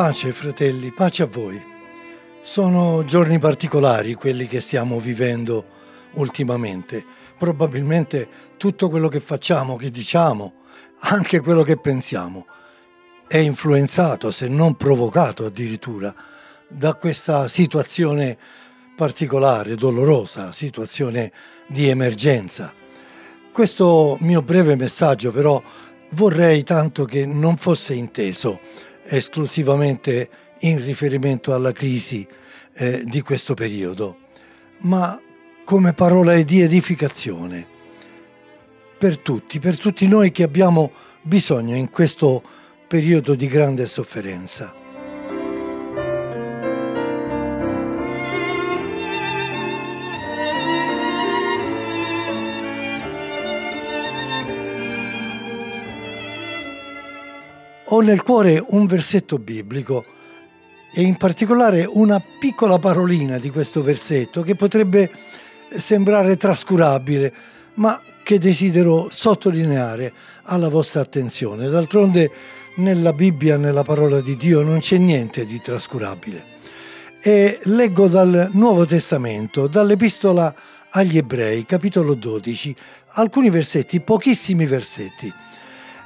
Pace fratelli, pace a voi. Sono giorni particolari quelli che stiamo vivendo ultimamente. Probabilmente tutto quello che facciamo, che diciamo, anche quello che pensiamo, è influenzato, se non provocato addirittura, da questa situazione particolare, dolorosa, situazione di emergenza. Questo mio breve messaggio però vorrei tanto che non fosse inteso esclusivamente in riferimento alla crisi eh, di questo periodo, ma come parola di edificazione per tutti, per tutti noi che abbiamo bisogno in questo periodo di grande sofferenza. Ho nel cuore un versetto biblico e in particolare una piccola parolina di questo versetto che potrebbe sembrare trascurabile, ma che desidero sottolineare alla vostra attenzione. D'altronde nella Bibbia, nella parola di Dio, non c'è niente di trascurabile. E leggo dal Nuovo Testamento, dall'Epistola agli Ebrei, capitolo 12, alcuni versetti, pochissimi versetti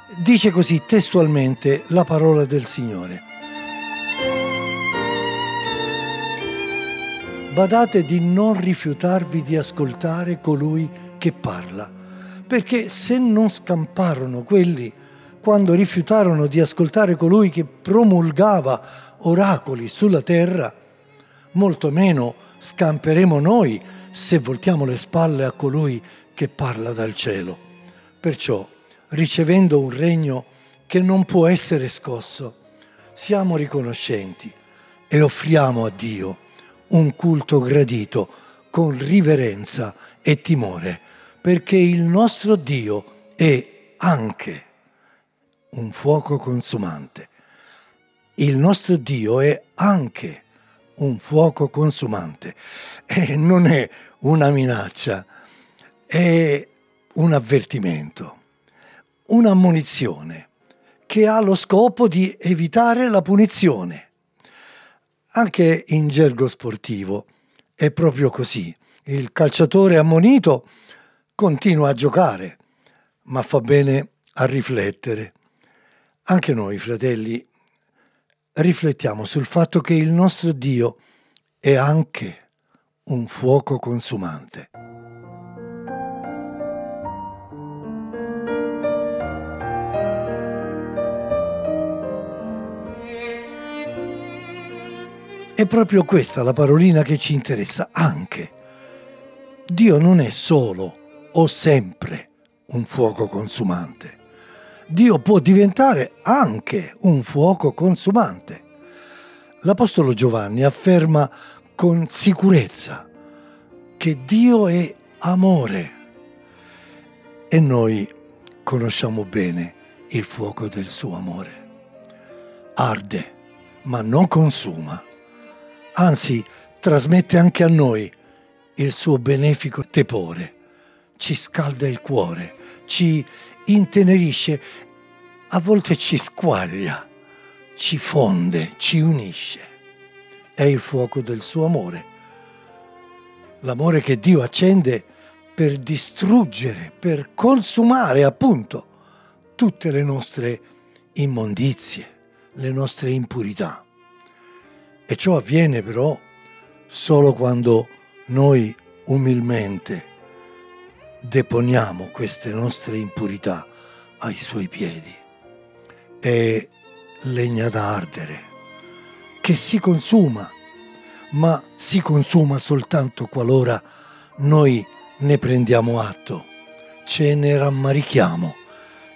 Dice così testualmente la parola del Signore. Badate di non rifiutarvi di ascoltare colui che parla, perché se non scamparono quelli quando rifiutarono di ascoltare colui che promulgava oracoli sulla terra, molto meno scamperemo noi se voltiamo le spalle a colui che parla dal cielo. Perciò ricevendo un regno che non può essere scosso, siamo riconoscenti e offriamo a Dio un culto gradito con riverenza e timore, perché il nostro Dio è anche un fuoco consumante. Il nostro Dio è anche un fuoco consumante. E non è una minaccia, è un avvertimento un'ammonizione che ha lo scopo di evitare la punizione. Anche in gergo sportivo è proprio così. Il calciatore ammonito continua a giocare, ma fa bene a riflettere. Anche noi, fratelli, riflettiamo sul fatto che il nostro Dio è anche un fuoco consumante. È proprio questa la parolina che ci interessa anche. Dio non è solo o sempre un fuoco consumante. Dio può diventare anche un fuoco consumante. L'Apostolo Giovanni afferma con sicurezza che Dio è amore e noi conosciamo bene il fuoco del suo amore. Arde, ma non consuma anzi trasmette anche a noi il suo benefico tepore, ci scalda il cuore, ci intenerisce, a volte ci squaglia, ci fonde, ci unisce. È il fuoco del suo amore, l'amore che Dio accende per distruggere, per consumare appunto tutte le nostre immondizie, le nostre impurità. E ciò avviene però solo quando noi umilmente deponiamo queste nostre impurità ai suoi piedi. È legna da ardere, che si consuma, ma si consuma soltanto qualora noi ne prendiamo atto, ce ne rammarichiamo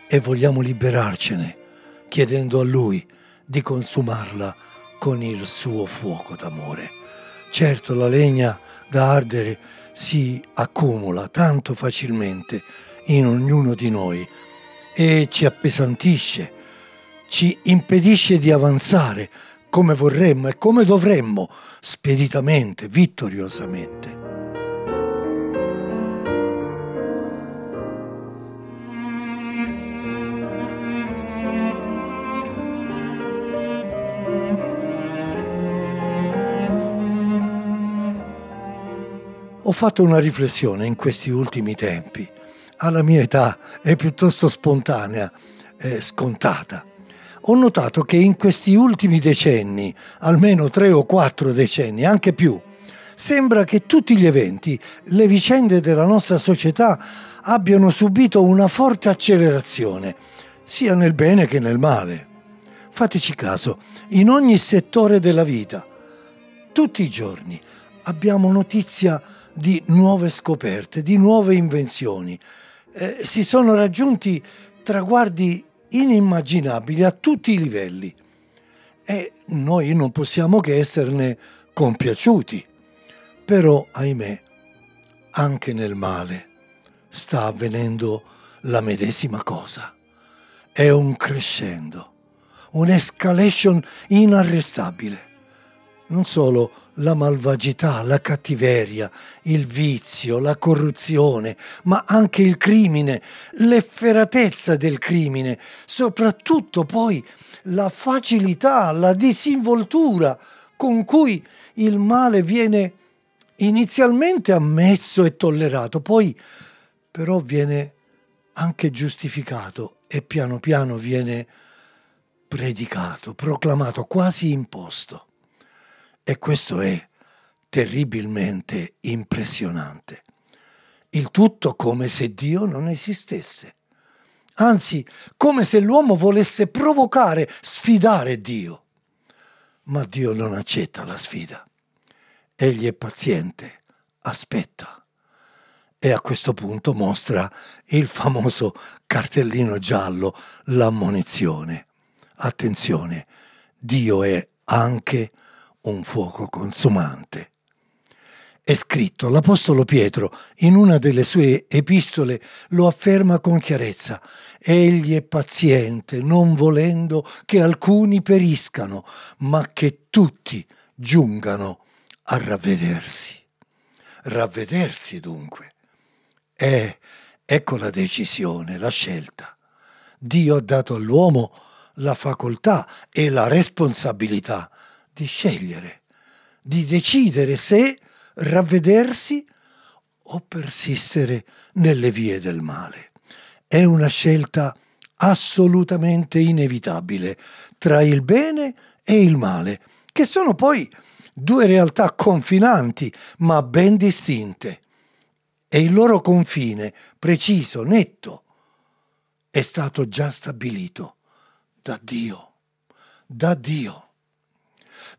e vogliamo liberarcene, chiedendo a Lui di consumarla con il suo fuoco d'amore. Certo la legna da ardere si accumula tanto facilmente in ognuno di noi e ci appesantisce, ci impedisce di avanzare come vorremmo e come dovremmo, speditamente, vittoriosamente. Fatto una riflessione in questi ultimi tempi. Alla mia età è piuttosto spontanea, eh, scontata. Ho notato che in questi ultimi decenni, almeno tre o quattro decenni, anche più, sembra che tutti gli eventi, le vicende della nostra società abbiano subito una forte accelerazione, sia nel bene che nel male. Fateci caso, in ogni settore della vita, tutti i giorni abbiamo notizia di nuove scoperte, di nuove invenzioni. Eh, si sono raggiunti traguardi inimmaginabili a tutti i livelli e noi non possiamo che esserne compiaciuti. Però, ahimè, anche nel male sta avvenendo la medesima cosa. È un crescendo, un'escalation inarrestabile. Non solo la malvagità, la cattiveria, il vizio, la corruzione, ma anche il crimine, l'efferatezza del crimine, soprattutto poi la facilità, la disinvoltura con cui il male viene inizialmente ammesso e tollerato, poi però viene anche giustificato e piano piano viene predicato, proclamato, quasi imposto. E questo è terribilmente impressionante. Il tutto come se Dio non esistesse. Anzi, come se l'uomo volesse provocare, sfidare Dio. Ma Dio non accetta la sfida. Egli è paziente, aspetta. E a questo punto mostra il famoso cartellino giallo, l'ammonizione. Attenzione, Dio è anche un fuoco consumante. È scritto, l'Apostolo Pietro in una delle sue epistole lo afferma con chiarezza, egli è paziente, non volendo che alcuni periscano, ma che tutti giungano a ravvedersi. Ravvedersi dunque. E ecco la decisione, la scelta. Dio ha dato all'uomo la facoltà e la responsabilità di scegliere, di decidere se ravvedersi o persistere nelle vie del male. È una scelta assolutamente inevitabile tra il bene e il male, che sono poi due realtà confinanti ma ben distinte. E il loro confine, preciso, netto, è stato già stabilito da Dio. Da Dio.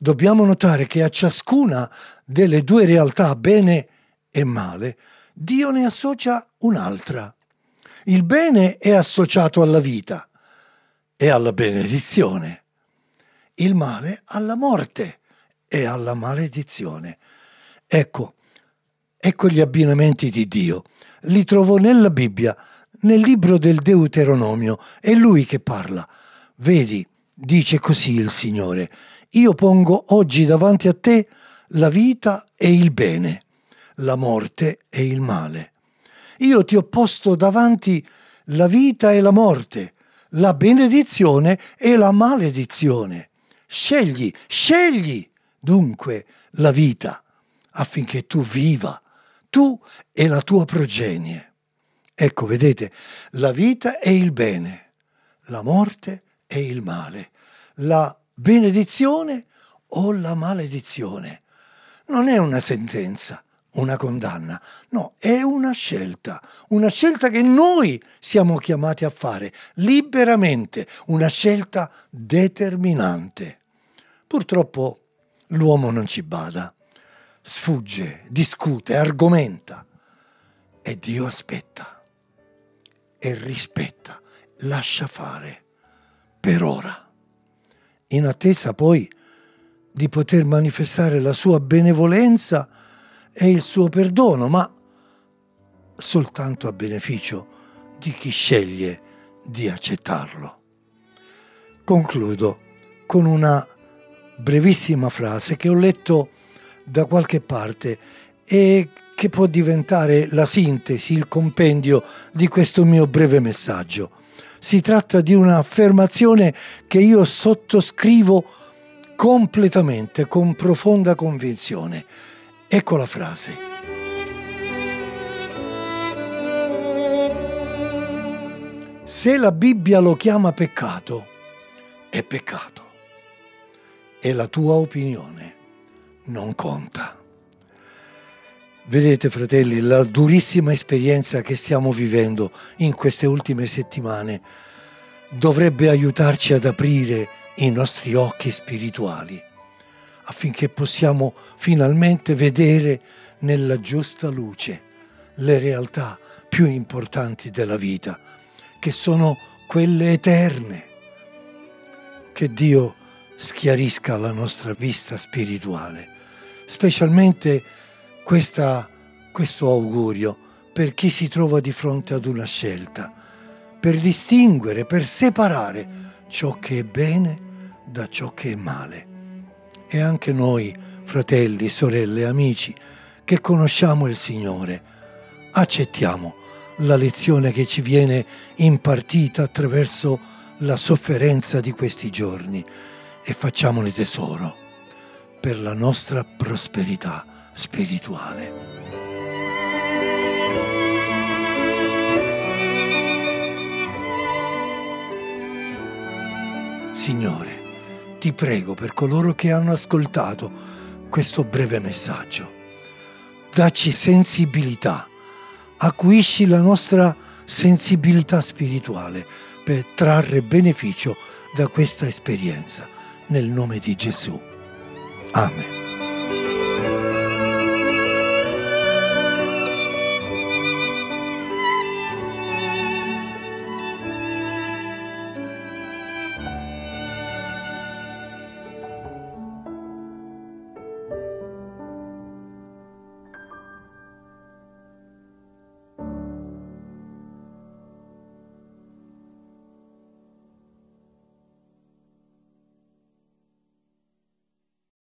Dobbiamo notare che a ciascuna delle due realtà, bene e male, Dio ne associa un'altra. Il bene è associato alla vita e alla benedizione, il male alla morte e alla maledizione. Ecco, ecco gli abbinamenti di Dio. Li trovo nella Bibbia, nel libro del Deuteronomio. È lui che parla. Vedi, dice così il Signore, io pongo oggi davanti a te la vita e il bene, la morte e il male. Io ti ho posto davanti la vita e la morte, la benedizione e la maledizione. Scegli, scegli dunque la vita affinché tu viva, tu e la tua progenie. Ecco, vedete, la vita è il bene, la morte è il male, la benedizione o la maledizione. Non è una sentenza, una condanna, no, è una scelta, una scelta che noi siamo chiamati a fare liberamente, una scelta determinante. Purtroppo l'uomo non ci bada, sfugge, discute, argomenta. E Dio aspetta. E rispetta, lascia fare. Per ora, in attesa poi di poter manifestare la sua benevolenza e il suo perdono, ma soltanto a beneficio di chi sceglie di accettarlo. Concludo con una brevissima frase che ho letto da qualche parte e che può diventare la sintesi, il compendio di questo mio breve messaggio. Si tratta di un'affermazione che io sottoscrivo completamente, con profonda convinzione. Ecco la frase. Se la Bibbia lo chiama peccato, è peccato. E la tua opinione non conta. Vedete fratelli, la durissima esperienza che stiamo vivendo in queste ultime settimane dovrebbe aiutarci ad aprire i nostri occhi spirituali affinché possiamo finalmente vedere nella giusta luce le realtà più importanti della vita, che sono quelle eterne. Che Dio schiarisca la nostra vista spirituale, specialmente questa, questo augurio per chi si trova di fronte ad una scelta, per distinguere, per separare ciò che è bene da ciò che è male. E anche noi, fratelli, sorelle, amici, che conosciamo il Signore, accettiamo la lezione che ci viene impartita attraverso la sofferenza di questi giorni e facciamone tesoro per la nostra prosperità spirituale. Signore, ti prego per coloro che hanno ascoltato questo breve messaggio. Dacci sensibilità, acuisci la nostra sensibilità spirituale per trarre beneficio da questa esperienza. Nel nome di Gesù. Amén.